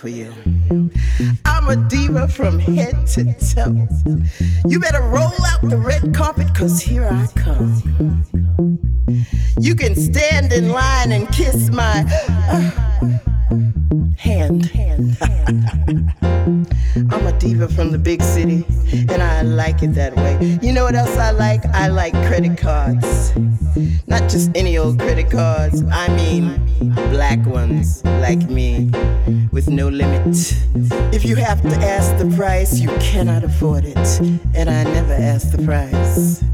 For you. I'm a diva from head to toe. You better roll out the red carpet, cause here I come. You can stand in line and kiss my diva from the big city, and I like it that way. You know what else I like? I like credit cards. Not just any old credit cards, I mean black ones like me, with no limit. If you have to ask the price, you cannot afford it, and I never ask the price.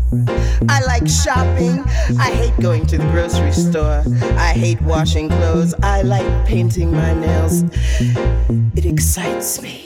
I like shopping. I hate going to the grocery store. I hate washing clothes. I like painting my nails. It excites me.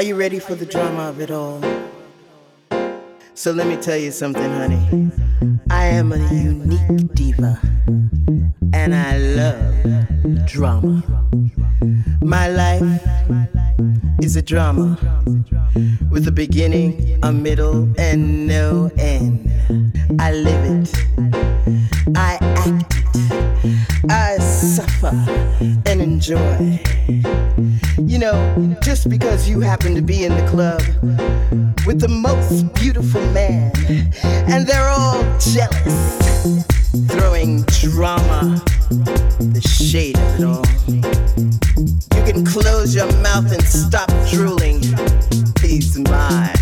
Are you ready for the drama of it all? So let me tell you something, honey. I am a unique diva, and I love drama. My life is a drama with a beginning, a middle, and no end. I live it, I act it, I suffer and enjoy. You know, just because you happen to be in the club with the most beautiful man, and they're all jealous, throwing drama, the shade of it all. You can close your mouth and stop drooling. He's mine.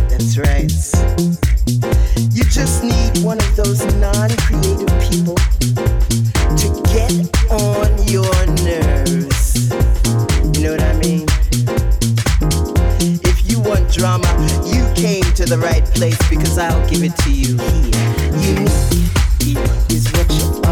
That's right. You just need one of those non creative people to get on your nerves. You know what I mean? If you want drama, you came to the right place because I'll give it to you here. Unique is what you